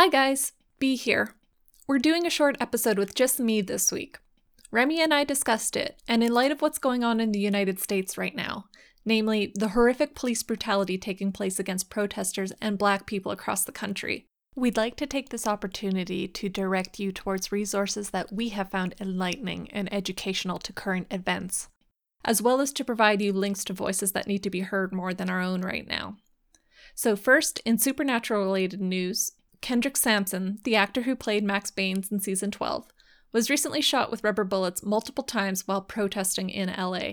Hi guys, Be here. We're doing a short episode with just me this week. Remy and I discussed it, and in light of what's going on in the United States right now, namely the horrific police brutality taking place against protesters and black people across the country, we'd like to take this opportunity to direct you towards resources that we have found enlightening and educational to current events, as well as to provide you links to voices that need to be heard more than our own right now. So, first, in supernatural related news, Kendrick Sampson, the actor who played Max Banes in season 12, was recently shot with rubber bullets multiple times while protesting in LA.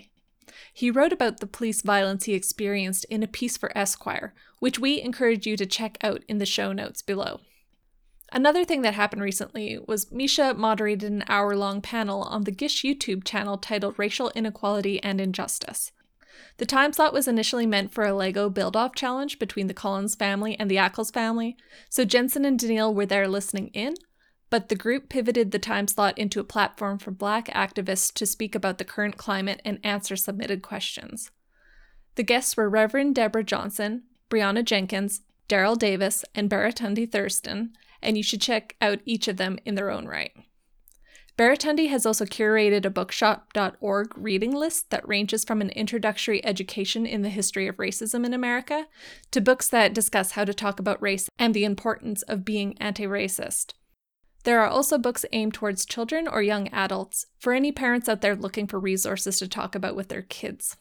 He wrote about the police violence he experienced in a piece for Esquire, which we encourage you to check out in the show notes below. Another thing that happened recently was Misha moderated an hour long panel on the Gish YouTube channel titled Racial Inequality and Injustice. The time slot was initially meant for a Lego build off challenge between the Collins family and the Ackles family, so Jensen and Danneel were there listening in, but the group pivoted the time slot into a platform for Black activists to speak about the current climate and answer submitted questions. The guests were Reverend Deborah Johnson, Brianna Jenkins, Daryl Davis, and Baratunde Thurston, and you should check out each of them in their own right. Baratunde has also curated a bookshop.org reading list that ranges from an introductory education in the history of racism in America to books that discuss how to talk about race and the importance of being anti racist. There are also books aimed towards children or young adults for any parents out there looking for resources to talk about with their kids.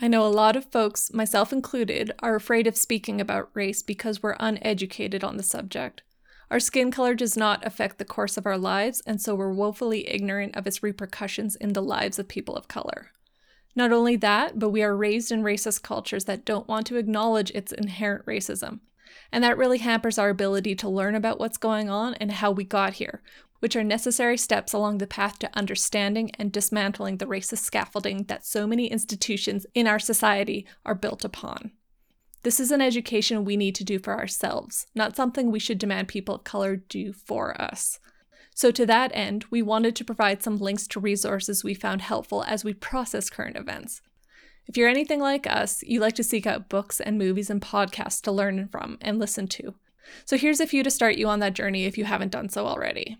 I know a lot of folks, myself included, are afraid of speaking about race because we're uneducated on the subject. Our skin color does not affect the course of our lives, and so we're woefully ignorant of its repercussions in the lives of people of color. Not only that, but we are raised in racist cultures that don't want to acknowledge its inherent racism. And that really hampers our ability to learn about what's going on and how we got here, which are necessary steps along the path to understanding and dismantling the racist scaffolding that so many institutions in our society are built upon. This is an education we need to do for ourselves, not something we should demand people of color do for us. So, to that end, we wanted to provide some links to resources we found helpful as we process current events. If you're anything like us, you like to seek out books and movies and podcasts to learn from and listen to. So, here's a few to start you on that journey if you haven't done so already.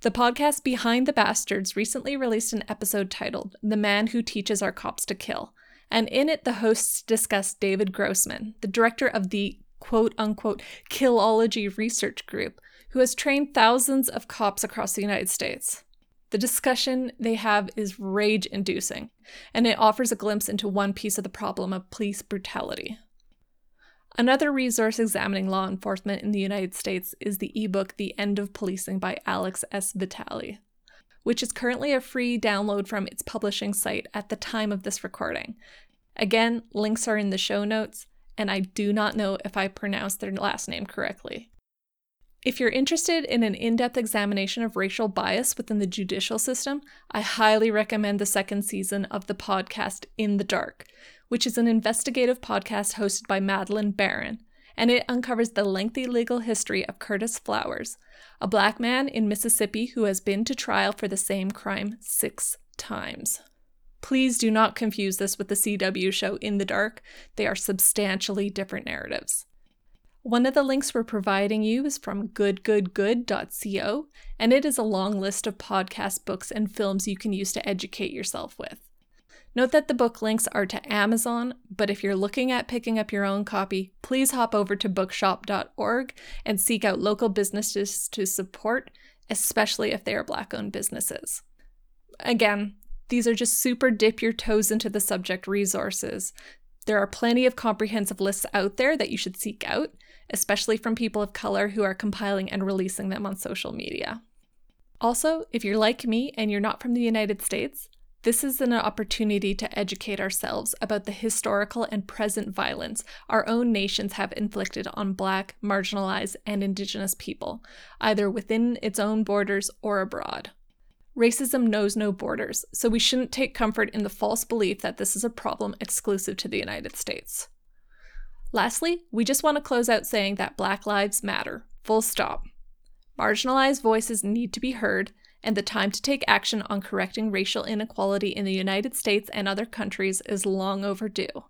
The podcast Behind the Bastards recently released an episode titled The Man Who Teaches Our Cops to Kill and in it, the hosts discuss David Grossman, the director of the quote unquote Killology Research Group, who has trained thousands of cops across the United States. The discussion they have is rage inducing, and it offers a glimpse into one piece of the problem of police brutality. Another resource examining law enforcement in the United States is the ebook The End of Policing by Alex S. Vitale which is currently a free download from its publishing site at the time of this recording. Again, links are in the show notes, and I do not know if I pronounced their last name correctly. If you're interested in an in depth examination of racial bias within the judicial system, I highly recommend the second season of the podcast In the Dark, which is an investigative podcast hosted by Madeleine Baran, and it uncovers the lengthy legal history of Curtis Flowers, a black man in Mississippi who has been to trial for the same crime six times. Please do not confuse this with the CW show In the Dark, they are substantially different narratives. One of the links we're providing you is from goodgoodgood.co, and it is a long list of podcast books, and films you can use to educate yourself with. Note that the book links are to Amazon, but if you're looking at picking up your own copy, please hop over to bookshop.org and seek out local businesses to support, especially if they are Black owned businesses. Again, these are just super dip your toes into the subject resources. There are plenty of comprehensive lists out there that you should seek out, especially from people of color who are compiling and releasing them on social media. Also, if you're like me and you're not from the United States, this is an opportunity to educate ourselves about the historical and present violence our own nations have inflicted on Black, marginalized, and Indigenous people, either within its own borders or abroad. Racism knows no borders, so we shouldn't take comfort in the false belief that this is a problem exclusive to the United States. Lastly, we just want to close out saying that Black Lives Matter, full stop. Marginalized voices need to be heard, and the time to take action on correcting racial inequality in the United States and other countries is long overdue.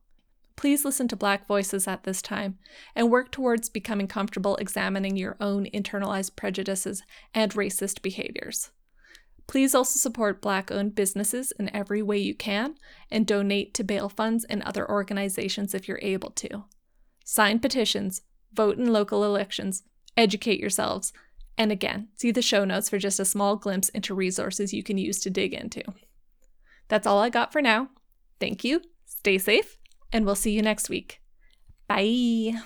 Please listen to Black voices at this time and work towards becoming comfortable examining your own internalized prejudices and racist behaviors. Please also support Black owned businesses in every way you can and donate to bail funds and other organizations if you're able to. Sign petitions, vote in local elections, educate yourselves, and again, see the show notes for just a small glimpse into resources you can use to dig into. That's all I got for now. Thank you, stay safe, and we'll see you next week. Bye.